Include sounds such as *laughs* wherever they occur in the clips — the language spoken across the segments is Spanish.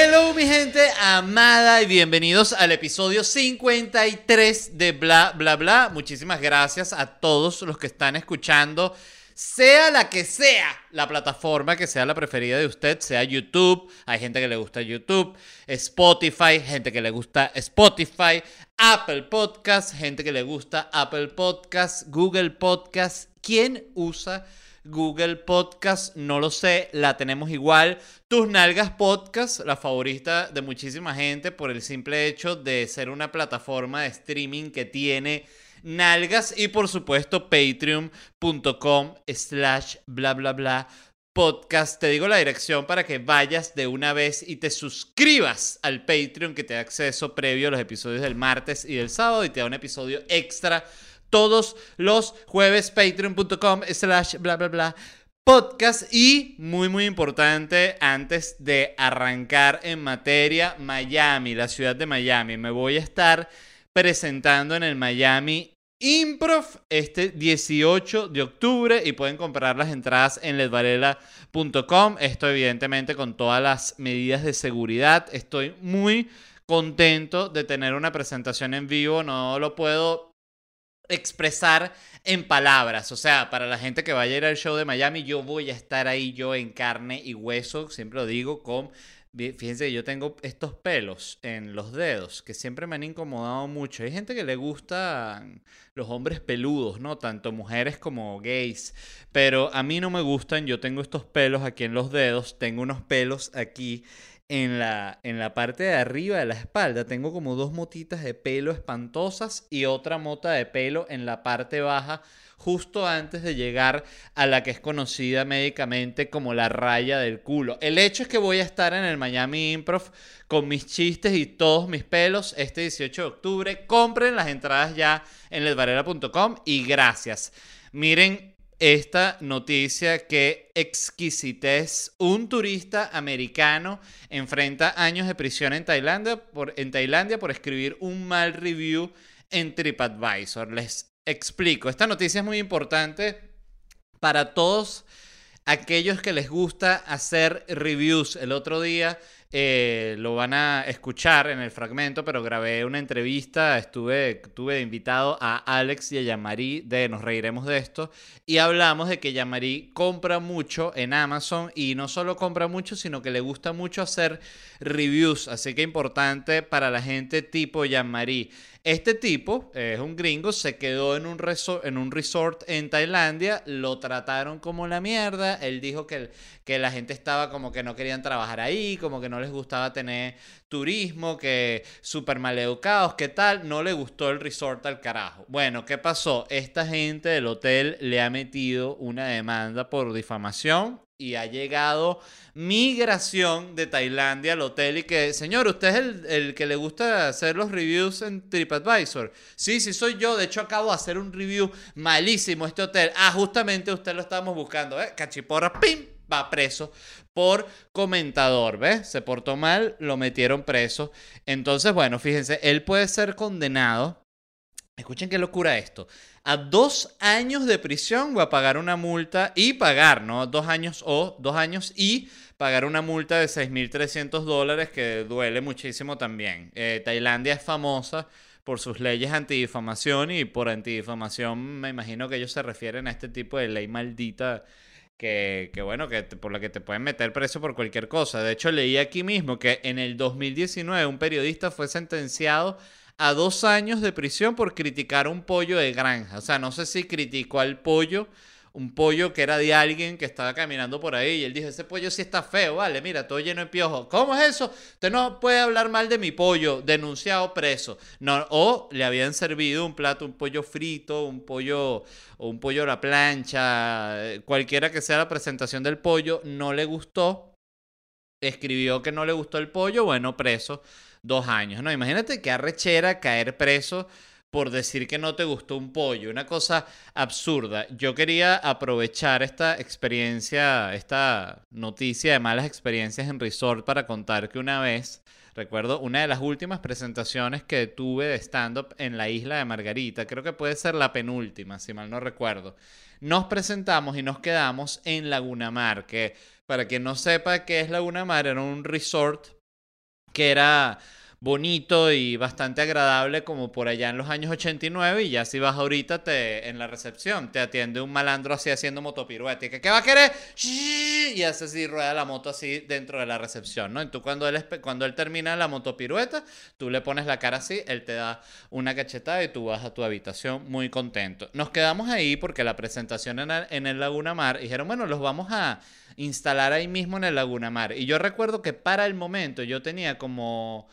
Hello mi gente amada y bienvenidos al episodio 53 de Bla Bla Bla. Muchísimas gracias a todos los que están escuchando, sea la que sea la plataforma que sea la preferida de usted, sea YouTube, hay gente que le gusta YouTube, Spotify, gente que le gusta Spotify, Apple Podcast, gente que le gusta Apple Podcast, Google Podcast. ¿Quién usa Google Podcast, no lo sé, la tenemos igual. Tus Nalgas Podcast, la favorita de muchísima gente por el simple hecho de ser una plataforma de streaming que tiene nalgas y por supuesto patreon.com slash bla bla bla podcast. Te digo la dirección para que vayas de una vez y te suscribas al Patreon que te da acceso previo a los episodios del martes y del sábado y te da un episodio extra todos los jueves, patreon.com slash bla bla bla podcast y muy muy importante antes de arrancar en materia Miami, la ciudad de Miami. Me voy a estar presentando en el Miami Improv este 18 de octubre y pueden comprar las entradas en ledvarela.com. Esto evidentemente con todas las medidas de seguridad. Estoy muy contento de tener una presentación en vivo. No lo puedo expresar en palabras. O sea, para la gente que vaya a ir al show de Miami, yo voy a estar ahí yo en carne y hueso, siempre lo digo, con... Fíjense, yo tengo estos pelos en los dedos que siempre me han incomodado mucho. Hay gente que le gustan los hombres peludos, ¿no? Tanto mujeres como gays. Pero a mí no me gustan. Yo tengo estos pelos aquí en los dedos. Tengo unos pelos aquí en la, en la parte de arriba de la espalda tengo como dos motitas de pelo espantosas y otra mota de pelo en la parte baja justo antes de llegar a la que es conocida médicamente como la raya del culo. El hecho es que voy a estar en el Miami Improv con mis chistes y todos mis pelos este 18 de octubre. Compren las entradas ya en ledvarela.com y gracias. Miren, esta noticia que exquisitez. Un turista americano enfrenta años de prisión en Tailandia por, en Tailandia por escribir un mal review en TripAdvisor. Les explico. Esta noticia es muy importante para todos aquellos que les gusta hacer reviews. El otro día eh, lo van a escuchar en el fragmento, pero grabé una entrevista, estuve, tuve invitado a Alex y a Yamari de Nos Reiremos de esto, y hablamos de que Yamari compra mucho en Amazon y no solo compra mucho, sino que le gusta mucho hacer reviews, así que importante para la gente tipo Yamari. Este tipo, es un gringo, se quedó en un, resort, en Tailandia, lo trataron como la mierda, él dijo que, que la gente estaba como que no querían trabajar ahí, como que no les gustaba tener turismo, que súper educados, ¿qué tal? No le gustó el resort al carajo. Bueno, ¿qué pasó? Esta gente del hotel le ha metido una demanda por difamación y ha llegado migración de Tailandia al hotel y que, señor, usted es el, el, que le gusta hacer los reviews en TripAdvisor. Sí, sí, soy yo. De hecho, acabo de hacer un review malísimo este hotel. Ah, justamente usted lo estábamos buscando, ¿eh? Cachiporra, ¡pim! Va preso por comentador, ¿ves? Se portó mal, lo metieron preso. Entonces, bueno, fíjense, él puede ser condenado. Escuchen qué locura esto a dos años de prisión o a pagar una multa y pagar, ¿no? Dos años o dos años y pagar una multa de 6.300 dólares que duele muchísimo también. Eh, Tailandia es famosa por sus leyes antidifamación y por antidifamación me imagino que ellos se refieren a este tipo de ley maldita que, que, bueno, que por la que te pueden meter preso por cualquier cosa. De hecho, leí aquí mismo que en el 2019 un periodista fue sentenciado a dos años de prisión por criticar un pollo de granja. O sea, no sé si criticó al pollo un pollo que era de alguien que estaba caminando por ahí y él dijo, ese pollo sí está feo, vale, mira, todo lleno de piojos. ¿Cómo es eso? Usted no puede hablar mal de mi pollo, denunciado preso. No, o le habían servido un plato, un pollo frito, un pollo un pollo a la plancha, eh, cualquiera que sea la presentación del pollo, no le gustó. Escribió que no le gustó el pollo, bueno, preso dos años, ¿no? Imagínate que arrechera caer preso por decir que no te gustó un pollo, una cosa absurda. Yo quería aprovechar esta experiencia, esta noticia de malas experiencias en resort para contar que una vez, recuerdo, una de las últimas presentaciones que tuve de stand-up en la isla de Margarita, creo que puede ser la penúltima, si mal no recuerdo, nos presentamos y nos quedamos en Laguna Mar, que para quien no sepa qué es Laguna Mar, era un resort que era bonito y bastante agradable como por allá en los años 89 y ya si vas ahorita te, en la recepción te atiende un malandro así haciendo que ¿qué va a querer? y hace así, rueda la moto así dentro de la recepción, ¿no? Y tú cuando él, cuando él termina la motopirueta, tú le pones la cara así, él te da una cachetada y tú vas a tu habitación muy contento. Nos quedamos ahí porque la presentación en el, en el Laguna Mar dijeron, bueno, los vamos a instalar ahí mismo en el Laguna Mar. Y yo recuerdo que para el momento yo tenía como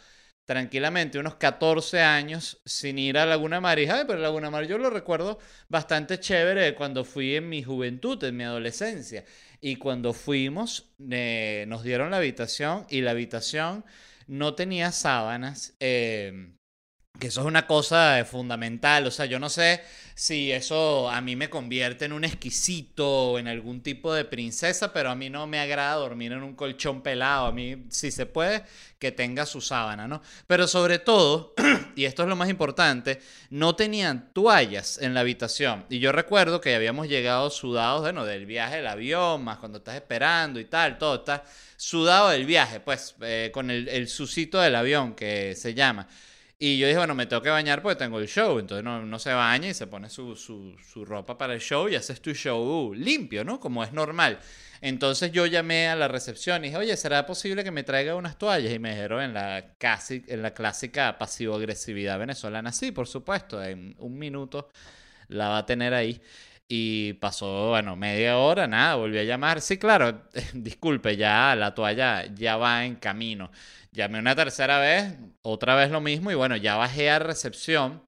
tranquilamente unos 14 años sin ir a Laguna Mar. Y, pero Laguna Mar yo lo recuerdo bastante chévere cuando fui en mi juventud, en mi adolescencia. Y cuando fuimos, eh, nos dieron la habitación y la habitación no tenía sábanas. Eh, que eso es una cosa fundamental, o sea, yo no sé si eso a mí me convierte en un exquisito o en algún tipo de princesa, pero a mí no me agrada dormir en un colchón pelado, a mí si se puede que tenga su sábana, ¿no? Pero sobre todo, *clears throat* y esto es lo más importante, no tenían toallas en la habitación. Y yo recuerdo que habíamos llegado sudados, bueno, del viaje del avión, más cuando estás esperando y tal, todo está sudado del viaje, pues, eh, con el, el del avión que se llama. Y yo dije, bueno, me tengo que bañar porque tengo el show. Entonces no, se baña y se pone su, su, ropa para el show y haces tu show limpio, ¿no? Como es normal. Entonces yo llamé a la recepción y dije, oye, ¿será posible que me traiga unas toallas? Y me dijeron en la, casi, en la clásica pasivo-agresividad venezolana, sí, por supuesto, en un minuto la va a tener ahí. Y pasó, bueno, media hora, nada, volví a llamar. Sí, claro, *laughs* disculpe, ya la toalla ya va en camino. Llamé una tercera vez, otra vez lo mismo, y bueno, ya bajé a recepción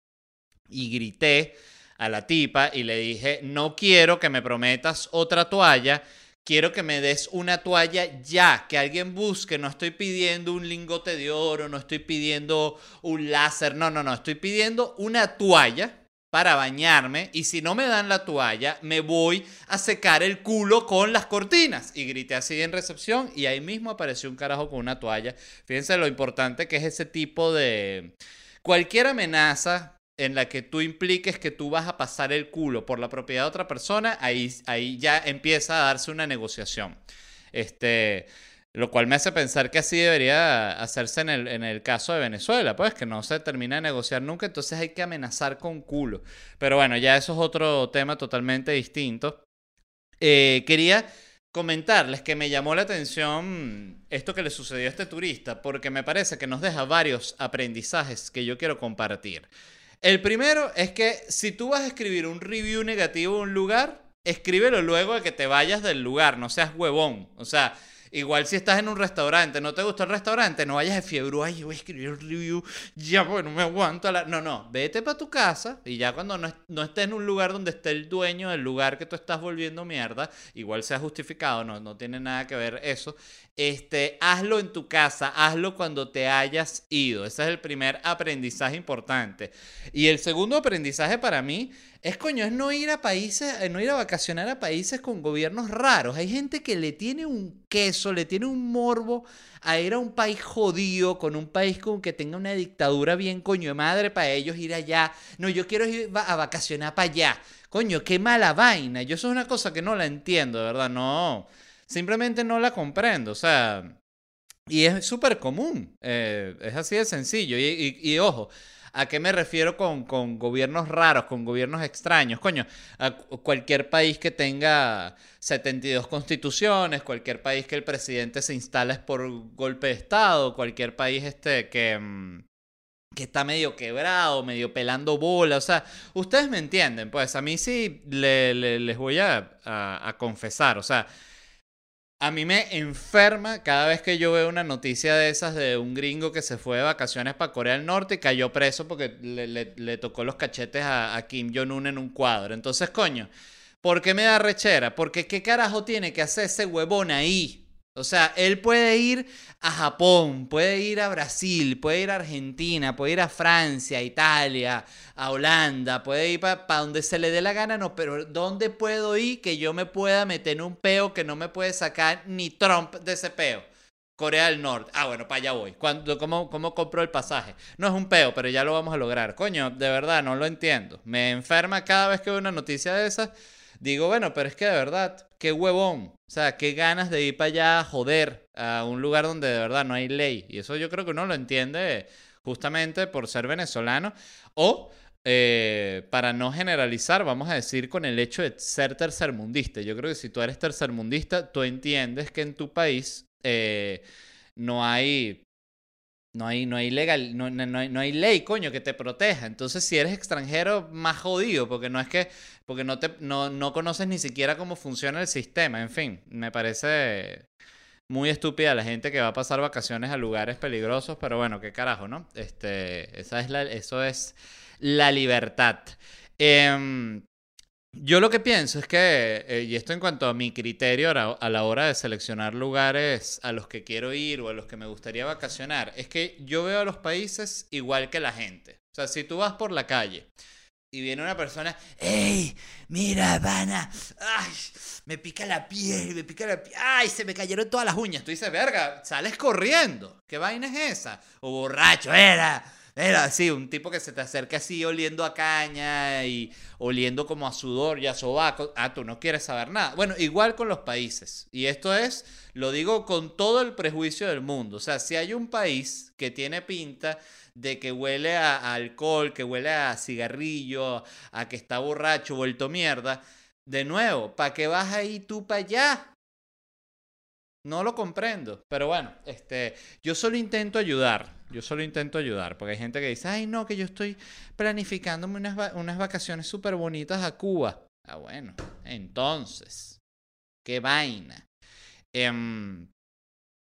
y grité a la tipa y le dije, no quiero que me prometas otra toalla, quiero que me des una toalla ya, que alguien busque, no estoy pidiendo un lingote de oro, no estoy pidiendo un láser, no, no, no, estoy pidiendo una toalla para bañarme y si no me dan la toalla, me voy a secar el culo con las cortinas. Y grité así en recepción y ahí mismo apareció un carajo con una toalla. Fíjense lo importante que es ese tipo de... Cualquier amenaza en la que tú impliques que tú vas a pasar el culo por la propiedad de otra persona, ahí, ahí ya empieza a darse una negociación. Este, lo cual me hace pensar que así debería hacerse en el, en el caso de Venezuela, pues que no se termina de negociar nunca, entonces hay que amenazar con culo. Pero bueno, ya eso es otro tema totalmente distinto. Eh, quería comentarles que me llamó la atención esto que le sucedió a este turista, porque me parece que nos deja varios aprendizajes que yo quiero compartir. El primero es que si tú vas a escribir un review negativo de un lugar, escríbelo luego de que te vayas del lugar, no seas huevón. O sea, Igual si estás en un restaurante, no te gusta el restaurante, no vayas de fiebre, ay, voy a escribir un review, ya bueno, me aguanto. La... No, no, vete para tu casa y ya cuando no, no, estés en un lugar donde esté el dueño del lugar que tú estás volviendo mierda, igual sea justificado, no, no tiene nada que ver eso, este, hazlo en tu casa, hazlo cuando te hayas ido. Ese es el primer aprendizaje importante. Y el segundo aprendizaje para mí es coño, es no ir a países, eh, no ir a vacacionar a países con gobiernos raros. Hay gente que le tiene un queso, le tiene un morbo a ir a un país jodido, con un país con que tenga una dictadura bien coño de madre para ellos ir allá. No, yo quiero ir a vacacionar para allá. Coño, qué mala vaina. Yo eso es una cosa que no la entiendo, de verdad, no simplemente no la comprendo. O sea, y es súper común. Eh, es así de sencillo. Y, ojo, ¿a qué me refiero con, con, gobiernos raros, con gobiernos extraños? Coño, a cualquier país que tenga 72 constituciones, cualquier país que el presidente se instale por golpe de Estado, cualquier país este que... Mm, que está medio quebrado, medio pelando bola. O sea, ustedes me entienden. Pues a mí sí les voy a, a, confesar. O sea, a mí me enferma cada vez que yo veo una noticia de esas de un gringo que se fue de vacaciones para Corea del Norte y cayó preso porque le, tocó los cachetes a, a Kim Jong-un en un cuadro. Entonces, coño, ¿por qué me da rechera? Porque qué carajo tiene que hacer ese huevón ahí. O sea, él puede ir a Japón, puede ir a Brasil, puede ir a Argentina, puede ir a Francia, Italia, a Holanda, puede ir para donde se le dé la gana, no, pero ¿dónde puedo ir que yo me pueda meter en un peo que no me puede sacar ni Trump de ese peo? Corea del Norte. Ah, bueno, para allá voy. cómo, ¿Cómo compro el pasaje? No es un peo, pero ya lo vamos a lograr. Coño, de verdad, no lo entiendo. Me enferma cada vez que veo una noticia de esas digo, bueno, pero es que de verdad, qué huevón. O sea, qué ganas de ir para allá a joder a un lugar donde de verdad no hay ley. Y eso yo creo que uno lo entiende justamente por ser venezolano. O eh, para no generalizar, vamos a decir con el hecho de ser tercermundista. Yo creo que si tú eres tercermundista, tú entiendes que en tu país eh, no hay no hay, no hay legal, no, no, no, hay, ley, coño, que te proteja. Entonces, si eres extranjero, más jodido, porque no es que, porque no te, no, no conoces ni siquiera cómo funciona el sistema. En fin, me parece muy estúpida la gente que va a pasar vacaciones a lugares peligrosos, pero bueno, qué carajo, ¿no? Este, esa es la, eso es la libertad. Eh, yo lo que pienso es que, eh, y esto en cuanto a mi criterio a la hora de seleccionar lugares a los que quiero ir o a los que me gustaría vacacionar, es que yo veo a los países igual que la gente. O sea, si tú vas por la calle y viene una persona, ¡Ey! Mira, pana, ¡ay! Me pica la piel, me pica la piel, ¡ay! Se me cayeron todas las uñas. Tú dices, verga, sales corriendo. ¿Qué vaina es esa? O borracho, era era así, un tipo que se te acerca así oliendo a caña y oliendo como a sudor y a sobaco. Ah, tú no quieres saber nada. Bueno, igual con los países. Y esto es, lo digo con todo el prejuicio del mundo. O sea, si hay un país que tiene pinta de que huele a, alcohol, que huele a cigarrillo, a que está borracho, vuelto mierda, de nuevo, ¿para qué vas ahí tú para allá? No lo comprendo. Pero bueno, este, yo solo intento ayudar. Yo solo intento ayudar, porque hay gente que dice, ay no, que yo estoy planificándome unas, unas vacaciones súper bonitas a Cuba. Ah, bueno, entonces, qué vaina. Em,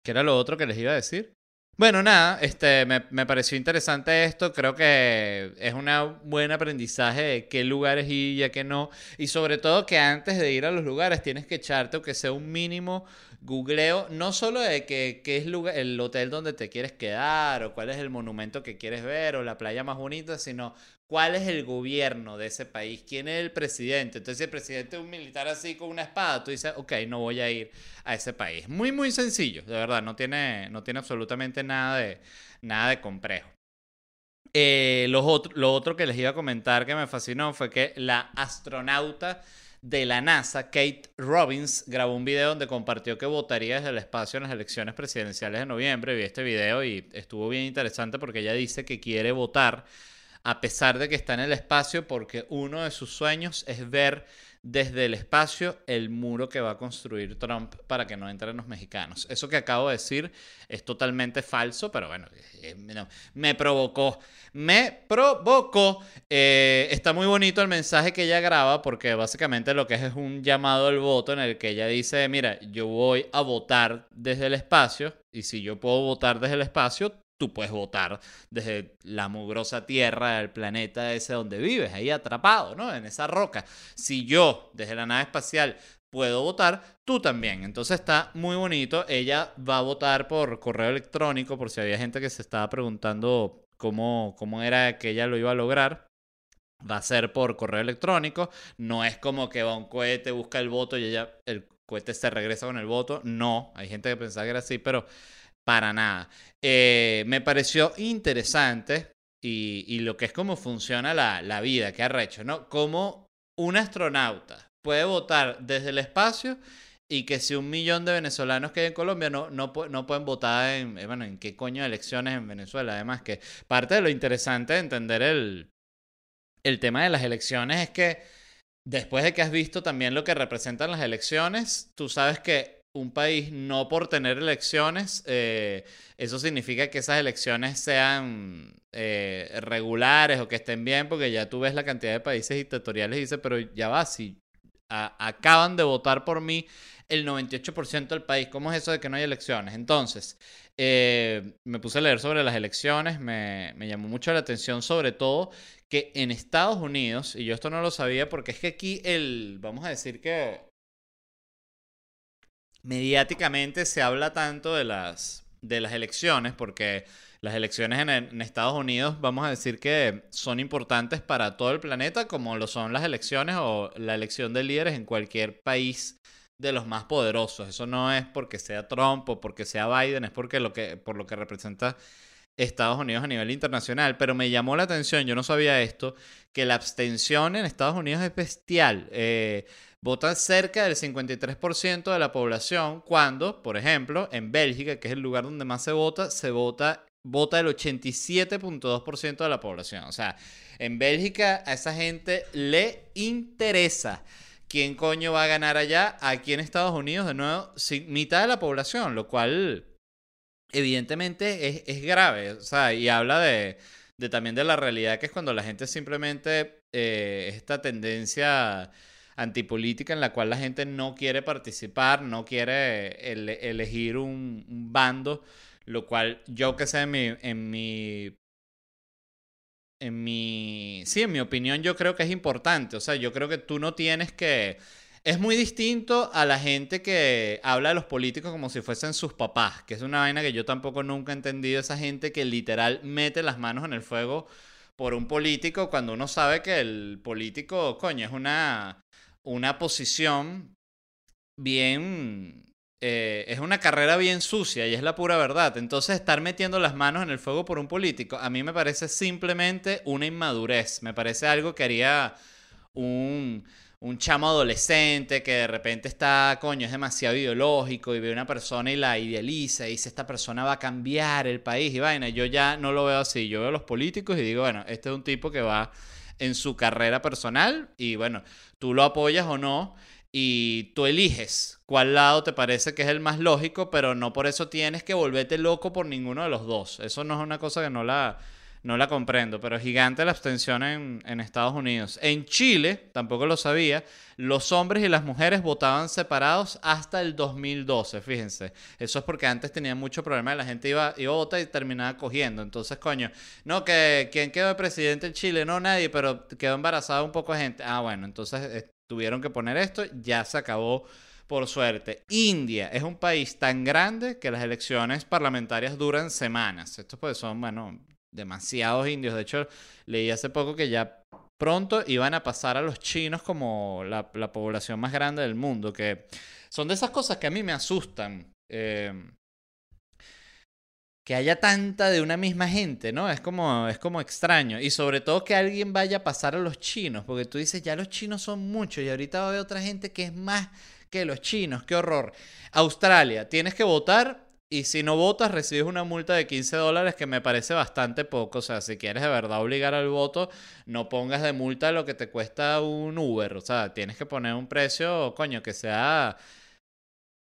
¿Qué era lo otro que les iba a decir? Bueno, nada, este, me, me, pareció interesante esto. Creo que es un buen aprendizaje de qué lugares ir y a qué no. Y sobre todo que antes de ir a los lugares tienes que echarte o que sea un mínimo googleo, no solo de que, qué es el hotel donde te quieres quedar, o cuál es el monumento que quieres ver, o la playa más bonita, sino cuál es el gobierno de ese país, quién es el presidente. Entonces, si el presidente es un militar así con una espada, tú dices, ok, no voy a ir a ese país. Muy, muy sencillo, de verdad, no tiene, no tiene absolutamente nada de, nada de complejo. Eh, lo otro que les iba a comentar que me fascinó fue que la astronauta de la NASA, Kate Robbins, grabó un video donde compartió que votaría desde el espacio en las elecciones presidenciales de noviembre. Vi este video y estuvo bien interesante porque ella dice que quiere votar a pesar de que está en el espacio porque uno de sus sueños es ver desde el espacio el muro que va a construir Trump para que no entren los mexicanos. Eso que acabo de decir es totalmente falso, pero bueno, eh, me provocó. Me provocó. Eh, está muy bonito el mensaje que ella graba porque básicamente lo que es es un llamado al voto en el que ella dice, mira, yo voy a votar desde el espacio y si yo puedo votar desde el espacio, tú puedes votar desde la mugrosa tierra del planeta ese donde vives, ahí atrapado, ¿no? En esa roca. Si yo, desde la nave espacial, puedo votar, tú también. Entonces está muy bonito. Ella va a votar por correo electrónico, por si había gente que se estaba preguntando cómo, cómo era que ella lo iba a lograr. Va a ser por correo electrónico. No es como que va un cohete, busca el voto y el cohete se regresa con el voto. No, hay gente que pensaba que era así, pero para nada. Eh, me pareció interesante y, lo que es cómo funciona la, la vida, que arrecho, ¿no? Cómo un astronauta puede votar desde el espacio y que si un millón de venezolanos que hay en Colombia no, no, no pueden votar en, eh, bueno, en qué coño de elecciones en Venezuela. Además que parte de lo interesante de entender el, el tema de las elecciones es que después de que has visto también lo que representan las elecciones, tú sabes que un país no por tener elecciones, eh, eso significa que esas elecciones sean eh, regulares o que estén bien, porque ya tú ves la cantidad de países dictatoriales y dices, pero ya va, si acaban de votar por mí el 98% del país, ¿cómo es eso de que no hay elecciones? Entonces, eh, me puse a leer sobre las elecciones, me, me llamó mucho la atención sobre todo que en Estados Unidos, y yo esto no lo sabía porque es que aquí el, vamos a decir que mediáticamente se habla tanto de las, de las elecciones, porque las elecciones en, Estados Unidos, vamos a decir que son importantes para todo el planeta, como lo son las elecciones o la elección de líderes en cualquier país de los más poderosos. Eso no es porque sea Trump o porque sea Biden, es porque lo que, por lo que representa Estados Unidos a nivel internacional. Pero me llamó la atención, yo no sabía esto, que la abstención en Estados Unidos es bestial. Eh, vota cerca del 53% de la población, cuando, por ejemplo, en Bélgica, que es el lugar donde más se vota, se vota, vota el 87.2% de la población. O sea, en Bélgica a esa gente le interesa. ¿Quién coño va a ganar allá? Aquí en Estados Unidos, de nuevo, mitad de la población, lo cual evidentemente es, grave. O sea, y habla de, también de la realidad que es cuando la gente simplemente eh, esta tendencia antipolítica en la cual la gente no quiere participar, no quiere elegir un, bando, lo cual yo que sé en mi, en mi en mi sí, en mi opinión yo creo que es importante, o sea, yo creo que tú no tienes que es muy distinto a la gente que habla de los políticos como si fuesen sus papás, que es una vaina que yo tampoco nunca he entendido, esa gente que literal mete las manos en el fuego por un político cuando uno sabe que el político, coño, es una una posición bien... Eh, es una carrera bien sucia y es la pura verdad. Entonces estar metiendo las manos en el fuego por un político a mí me parece simplemente una inmadurez. Me parece algo que haría un, un chamo adolescente que de repente está, coño, es demasiado ideológico y ve a una persona y la idealiza y dice, esta persona va a cambiar el país y vaina. Yo ya no lo veo así. Yo veo a los políticos y digo, bueno, este es un tipo que va en su carrera personal y bueno, tú lo apoyas o no y tú eliges cuál lado te parece que es el más lógico, pero no por eso tienes que volverte loco por ninguno de los dos. Eso no es una cosa que no la, no la comprendo, pero gigante la abstención en, en, Estados Unidos. En Chile, tampoco lo sabía, los hombres y las mujeres votaban separados hasta el 2012, fíjense. Eso es porque antes tenían mucho problema, la gente iba, iba a votar y terminaba cogiendo. Entonces, coño, no, que ¿quién quedó de presidente en Chile? No, nadie, pero quedó embarazada un poco de gente. Ah, bueno, entonces eh, tuvieron que poner esto, ya se acabó por suerte. India es un país tan grande que las elecciones parlamentarias duran semanas. Estos pues son, bueno, demasiados indios. De hecho, leí hace poco que ya pronto iban a pasar a los chinos como la, población más grande del mundo, que son de esas cosas que a mí me asustan. Eh, que haya tanta de una misma gente, ¿no? Es como, es como extraño. Y sobre todo que alguien vaya a pasar a los chinos, porque tú dices, ya los chinos son muchos y ahorita va a haber otra gente que es más que los chinos, qué horror. Australia, tienes que votar y si no votas, recibes una multa de 15 dólares que me parece bastante poco. O sea, si quieres de verdad obligar al voto, no pongas de multa lo que te cuesta un Uber. O sea, tienes que poner un precio, coño, que sea...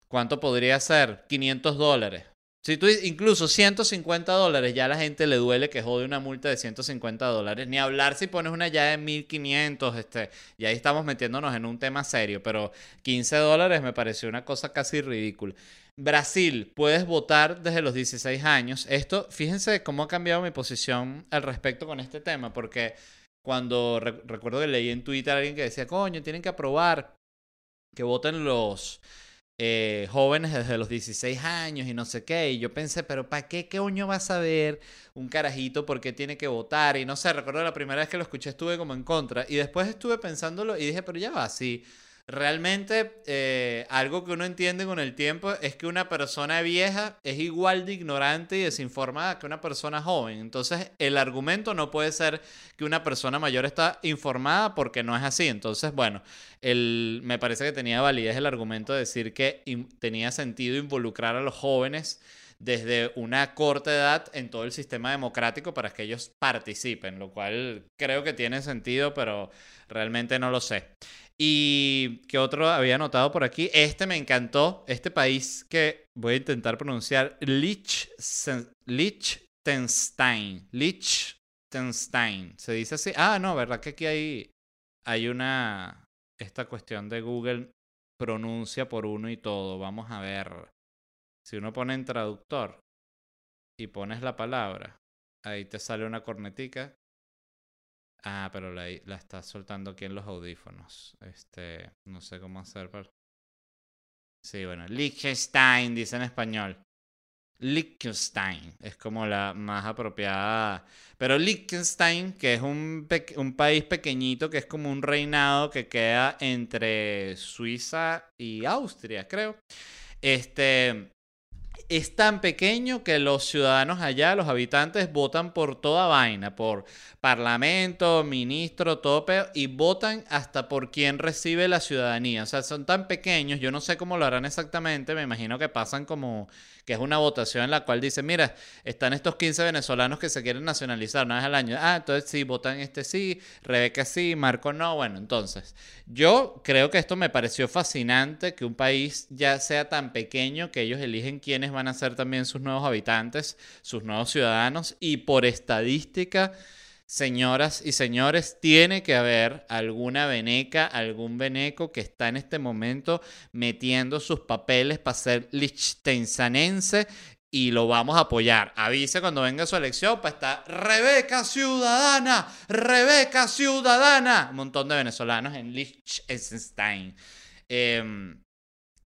¿Cuánto podría ser? 500 dólares. Si tú incluso 150 dólares, ya a la gente le duele que jode una multa de 150 dólares. Ni hablar si pones una ya de 1500, este, y ahí estamos metiéndonos en un tema serio. Pero 15 dólares me pareció una cosa casi ridícula. Brasil, puedes votar desde los 16 años. Esto, fíjense cómo ha cambiado mi posición al respecto con este tema, porque cuando recuerdo que leí en Twitter a alguien que decía, coño, tienen que aprobar que voten los eh, jóvenes desde los 16 años y no sé qué. Y yo pensé, pero ¿para qué coño va a saber un carajito por qué tiene que votar? Y no sé, recuerdo la primera vez que lo escuché estuve como en contra. Y después estuve pensándolo y dije, pero ya va, sí. Realmente, eh, algo que uno entiende con el tiempo es que una persona vieja es igual de ignorante y desinformada que una persona joven. Entonces, el argumento no puede ser que una persona mayor está informada porque no es así. Entonces, bueno, me parece que tenía validez el argumento de decir que tenía sentido involucrar a los jóvenes desde una corta edad en todo el sistema democrático para que ellos participen, lo cual creo que tiene sentido, pero realmente no lo sé. Y que otro había notado por aquí. Este me encantó. Este país que voy a intentar pronunciar. Liechtenstein. Liechtenstein. Se dice así. Ah, no, ¿verdad? Que aquí hay, hay una. Esta cuestión de Google pronuncia por uno y todo. Vamos a ver. Si uno pone en traductor y pones la palabra, ahí te sale una cornetica Ah, pero la, la está soltando aquí en los audífonos. Este, no sé cómo hacer para... Sí, bueno, Liechtenstein dice en español. Liechtenstein es como la más apropiada. Pero Liechtenstein, que es un, un país pequeñito, que es como un reinado que queda entre Suiza y Austria, creo. Este, es tan pequeño que los ciudadanos allá, los habitantes, votan por toda vaina, por parlamento, ministro, tope, y votan hasta por quien recibe la ciudadanía. O sea, son tan pequeños, yo no sé cómo lo harán exactamente, me imagino que pasan como que es una votación en la cual dice, mira, están estos 15 venezolanos que se quieren nacionalizar una vez al año. Ah, entonces sí, votan este sí, Rebeca sí, Marco no. Bueno, entonces, yo creo que esto me pareció fascinante, que un país ya sea tan pequeño que ellos eligen quiénes van a ser también sus nuevos habitantes, sus nuevos ciudadanos, y por estadística Señoras y señores, tiene que haber alguna veneca, algún veneco que está en este momento metiendo sus papeles para ser liechtensteinense y lo vamos a apoyar. Avise cuando venga su elección para estar Rebeca Ciudadana, Rebeca Ciudadana. Un montón de venezolanos en Liechtenstein. Em,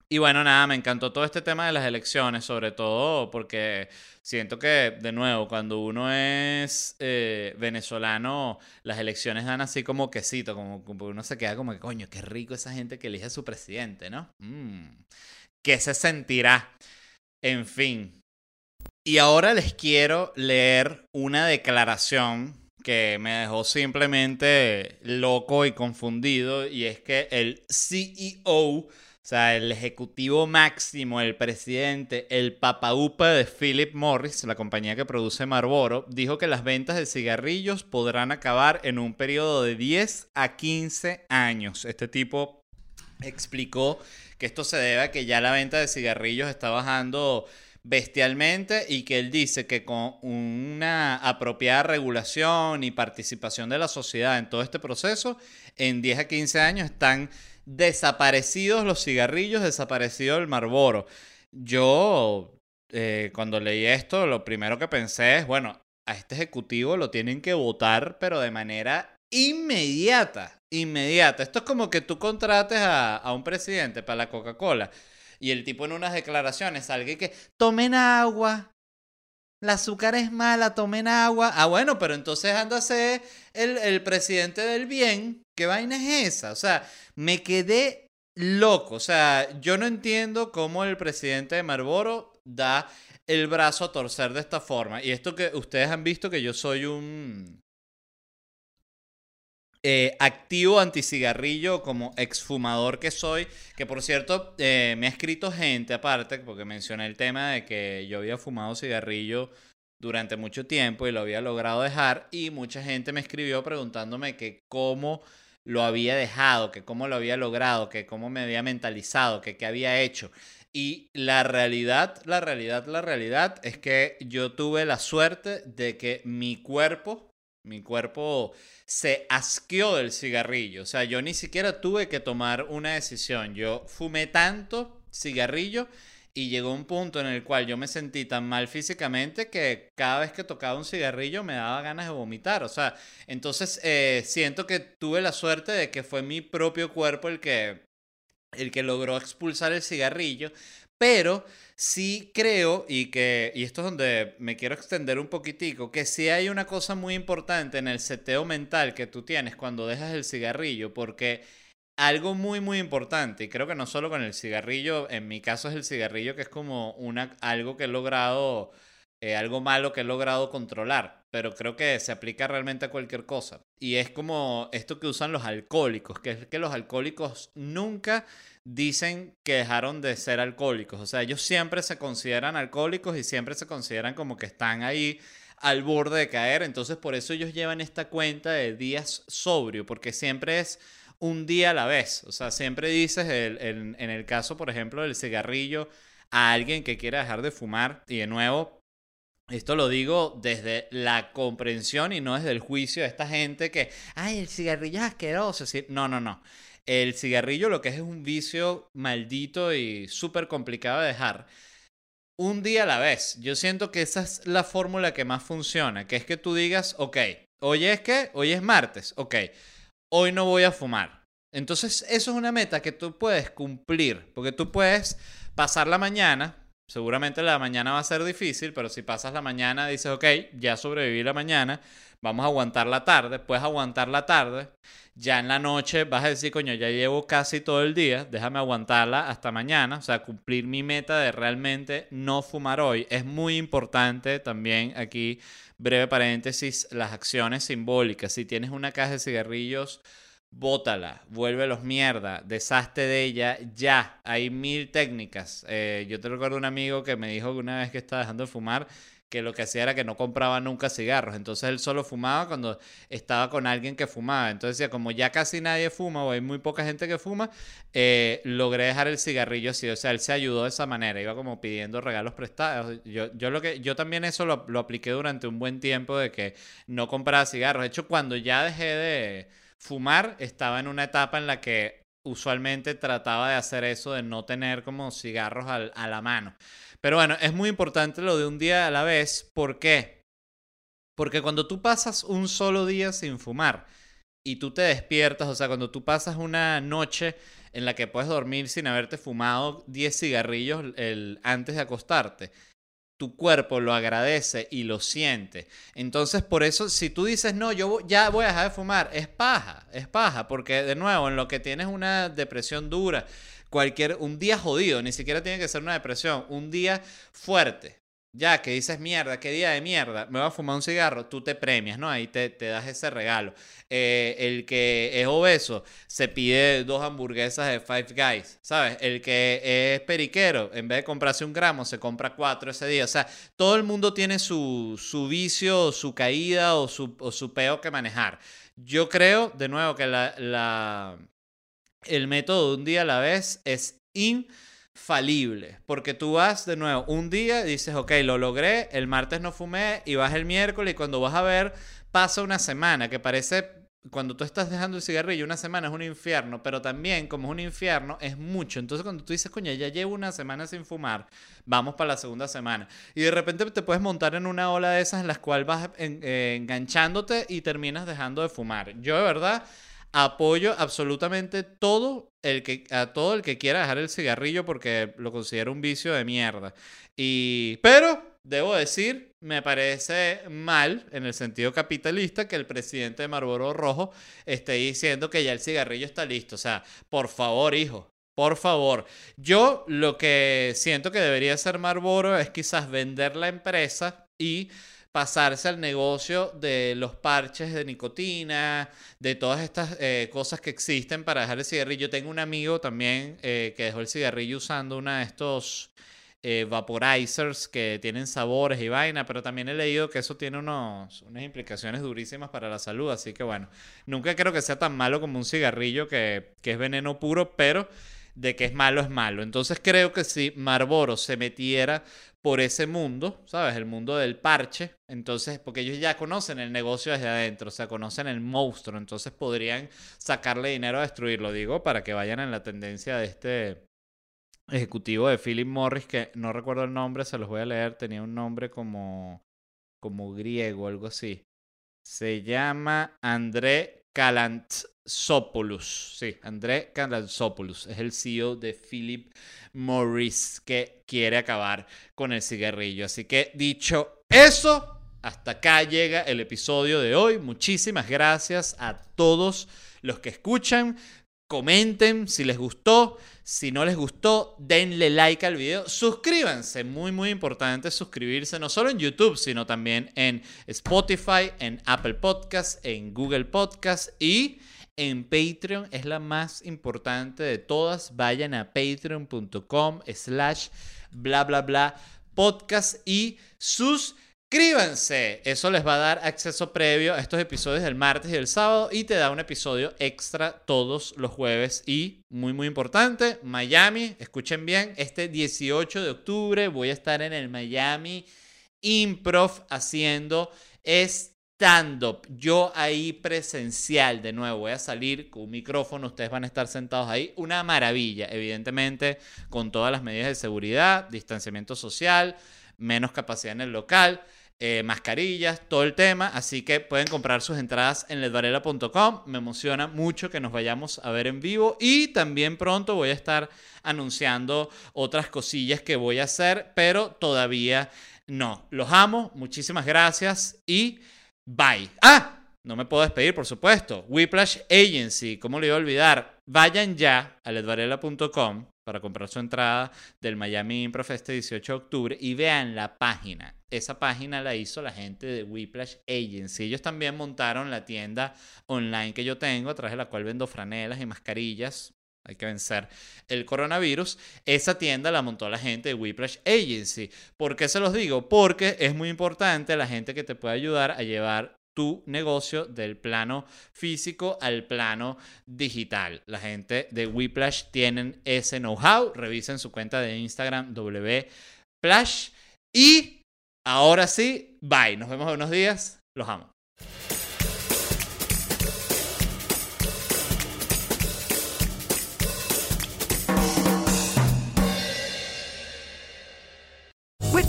y bueno, nada, me encantó todo este tema de las elecciones, sobre todo porque siento que, de nuevo, cuando uno es eh, venezolano, las elecciones dan así como quesito, como, como, uno se queda como que, coño, qué rico esa gente que elige a su presidente, ¿no? Mm, ¿Qué se sentirá? En fin. Y ahora les quiero leer una declaración que me dejó simplemente loco y confundido, y es que el CEO o sea, el ejecutivo máximo, el presidente, el papaupa de Philip Morris, la compañía que produce Marlboro, dijo que las ventas de cigarrillos podrán acabar en un periodo de 10 a 15 años. Este tipo explicó que esto se debe a que ya la venta de cigarrillos está bajando bestialmente y que él dice que con una apropiada regulación y participación de la sociedad en todo este proceso, en 10 a 15 años están desaparecidos los cigarrillos, desaparecido el Marlboro. Yo, eh, cuando leí esto, lo primero que pensé es, bueno, a este ejecutivo lo tienen que votar, pero de manera inmediata, inmediata. Esto es como que tú contrates a, un presidente para la Coca-Cola y el tipo en unas declaraciones salga y que tomen agua, la azúcar es mala, tomen agua. Ah, bueno, pero entonces anda a ser el, presidente del bien. ¿Qué vaina es esa? O sea, me quedé loco. O sea, yo no entiendo cómo el presidente de Marlboro da el brazo a torcer de esta forma. Y esto que ustedes han visto que yo soy un eh, activo anticigarrillo como exfumador que soy, que por cierto eh, me ha escrito gente aparte, porque mencioné el tema de que yo había fumado cigarrillo durante mucho tiempo y lo había logrado dejar y mucha gente me escribió preguntándome que cómo lo había dejado, que cómo lo había logrado, que cómo me había mentalizado, que qué había hecho. Y la realidad, la realidad, la realidad es que yo tuve la suerte de que mi cuerpo, mi cuerpo se asqueó del cigarrillo. O sea, yo ni siquiera tuve que tomar una decisión. Yo fumé tanto cigarrillo y llegó un punto en el cual yo me sentí tan mal físicamente que cada vez que tocaba un cigarrillo me daba ganas de vomitar. O sea, entonces eh, siento que tuve la suerte de que fue mi propio cuerpo el que, el que logró expulsar el cigarrillo. Pero sí creo, y que, y esto es donde me quiero extender un poquitico, que sí hay una cosa muy importante en el seteo mental que tú tienes cuando dejas el cigarrillo, porque algo muy, muy importante, y creo que no solo con el cigarrillo, en mi caso es el cigarrillo que es como una, algo que he logrado, eh, algo malo que he logrado controlar, pero creo que se aplica realmente a cualquier cosa. Y es como esto que usan los alcohólicos, que es que los alcohólicos nunca dicen que dejaron de ser alcohólicos. O sea, ellos siempre se consideran alcohólicos y siempre se consideran como que están ahí al borde de caer. Entonces, por eso ellos llevan esta cuenta de días sobrio, porque siempre es un día a la vez. O sea, siempre dices, en el caso, por ejemplo, del cigarrillo, a alguien que quiera dejar de fumar, y de nuevo, esto lo digo desde la comprensión y no desde el juicio de esta gente que, ay, el cigarrillo es asqueroso. No, no, no. El cigarrillo lo que es es un vicio maldito y súper complicado de dejar. Un día a la vez. Yo siento que esa es la fórmula que más funciona, que es que tú digas, ok, hoy es que, hoy es martes, ok, hoy no voy a fumar. Entonces, eso es una meta que tú puedes cumplir, porque tú puedes pasar la mañana, Seguramente la mañana va a ser difícil, pero si pasas la mañana, dices, ok, ya sobreviví la mañana, vamos a aguantar la tarde, puedes aguantar la tarde, ya en la noche vas a decir, coño, ya llevo casi todo el día, déjame aguantarla hasta mañana, o sea, cumplir mi meta de realmente no fumar hoy. Es muy importante también aquí, breve paréntesis, las acciones simbólicas. Si tienes una caja de cigarrillos bótala, vuélvelos mierda, deshazte de ella ya. Hay mil técnicas. Eh, yo te recuerdo un amigo que me dijo que una vez que estaba dejando de fumar, que lo que hacía era que no compraba nunca cigarros. Entonces él solo fumaba cuando estaba con alguien que fumaba. Entonces decía, como ya casi nadie fuma o hay muy poca gente que fuma, eh, logré dejar el cigarrillo así. O sea, él se ayudó de esa manera. Iba como pidiendo regalos prestados. Yo, yo, lo que, yo también eso lo, lo apliqué durante un buen tiempo de que no compraba cigarros. De hecho, cuando ya dejé de fumar, estaba en una etapa en la que usualmente trataba de hacer eso, de no tener como cigarros a la mano. Pero bueno, es muy importante lo de un día a la vez. ¿Por qué? Porque cuando tú pasas un solo día sin fumar y tú te despiertas, o sea, cuando tú pasas una noche en la que puedes dormir sin haberte fumado 10 cigarrillos el, antes de acostarte, tu cuerpo lo agradece y lo siente. Entonces, por eso, si tú dices, no, yo ya voy a dejar de fumar, es paja, es paja, porque de nuevo, en lo que tienes una depresión dura, cualquier, un día jodido, ni siquiera tiene que ser una depresión, un día fuerte, ya que dices mierda, qué día de mierda, me voy a fumar un cigarro, tú te premias, ¿no? Ahí te, te das ese regalo. Eh, el que es obeso se pide dos hamburguesas de Five Guys, ¿sabes? El que es periquero, en vez de comprarse un gramo, se compra cuatro ese día. O sea, todo el mundo tiene su, su vicio, su caída o su, o su peo que manejar. Yo creo, de nuevo, que la, la, el método de un día a la vez es in falible. Porque tú vas de nuevo un día y dices, ok, lo logré, el martes no fumé y vas el miércoles y cuando vas a ver pasa una semana que parece... Cuando tú estás dejando el cigarrillo, una semana es un infierno, pero también como es un infierno, es mucho. Entonces cuando tú dices, coño, ya llevo una semana sin fumar, vamos para la segunda semana. Y de repente te puedes montar en una ola de esas en las cuales vas eh, enganchándote y terminas dejando de fumar. Yo de verdad apoyo absolutamente todo el que, a todo el que quiera dejar el cigarrillo porque lo considero un vicio de mierda. Y, pero, debo decir, me parece mal en el sentido capitalista que el presidente de Marlboro Rojo esté diciendo que ya el cigarrillo está listo. O sea, por favor, hijo, por favor. Yo lo que siento que debería hacer Marlboro es quizás vender la empresa y pasarse al negocio de los parches de nicotina, de todas estas eh, cosas que existen para dejar el cigarrillo. Tengo un amigo también eh, que dejó el cigarrillo usando uno de estos eh, vaporizers que tienen sabores y vaina, pero también he leído que eso tiene unos, unas implicaciones durísimas para la salud, así que bueno, nunca creo que sea tan malo como un cigarrillo que, que es veneno puro, pero de que es malo es malo. Entonces creo que si Marlboro se metiera por ese mundo, ¿sabes? El mundo del parche. Entonces, porque ellos ya conocen el negocio desde adentro, o sea, conocen el monstruo, entonces podrían sacarle dinero a destruirlo, digo, para que vayan en la tendencia de este ejecutivo de Philip Morris, que no recuerdo el nombre, se los voy a leer, tenía un nombre como, como griego, algo así. Se llama André Calantzopoulos. Sí, André Calantzopoulos es el CEO de Philip Morris que quiere acabar con el cigarrillo. Así que dicho eso, hasta acá llega el episodio de hoy. Muchísimas gracias a todos los que escuchan. Comenten si les gustó. Si no les gustó, denle like al video. Suscríbanse, muy muy importante suscribirse no solo en YouTube, sino también en Spotify, en Apple Podcasts, en Google Podcasts y en Patreon. Es la más importante de todas. Vayan a patreon.com slash bla bla bla podcast y sus Suscríbanse, eso les va a dar acceso previo a estos episodios del martes y del sábado y te da un episodio extra todos los jueves y muy muy importante, Miami, escuchen bien, este 18 de octubre voy a estar en el Miami Improv haciendo stand-up. Yo ahí presencial de nuevo, voy a salir con un micrófono, ustedes van a estar sentados ahí, una maravilla, evidentemente con todas las medidas de seguridad, distanciamiento social, menos capacidad en el local. Eh, mascarillas, todo el tema. Así que pueden comprar sus entradas en ledvarela.com. Me emociona mucho que nos vayamos a ver en vivo. Y también pronto voy a estar anunciando otras cosillas que voy a hacer, pero todavía no. Los amo, muchísimas gracias y bye. ¡Ah! No me puedo despedir, por supuesto. Whiplash Agency, ¿cómo le iba a olvidar? Vayan ya a ledvarela.com para comprar su entrada del Miami Improv este 18 de octubre y vean la página. Esa página la hizo la gente de Whiplash Agency. Ellos también montaron la tienda online que yo tengo, a través de la cual vendo franelas y mascarillas. Hay que vencer el coronavirus. Esa tienda la montó la gente de Whiplash Agency. ¿Por qué se los digo? Porque es muy importante la gente que te puede ayudar a llevar tu negocio del plano físico al plano digital. La gente de Whiplash tienen ese know-how. Revisen su cuenta de Instagram wplash. Y ahora sí, bye. Nos vemos en unos días. Los amo.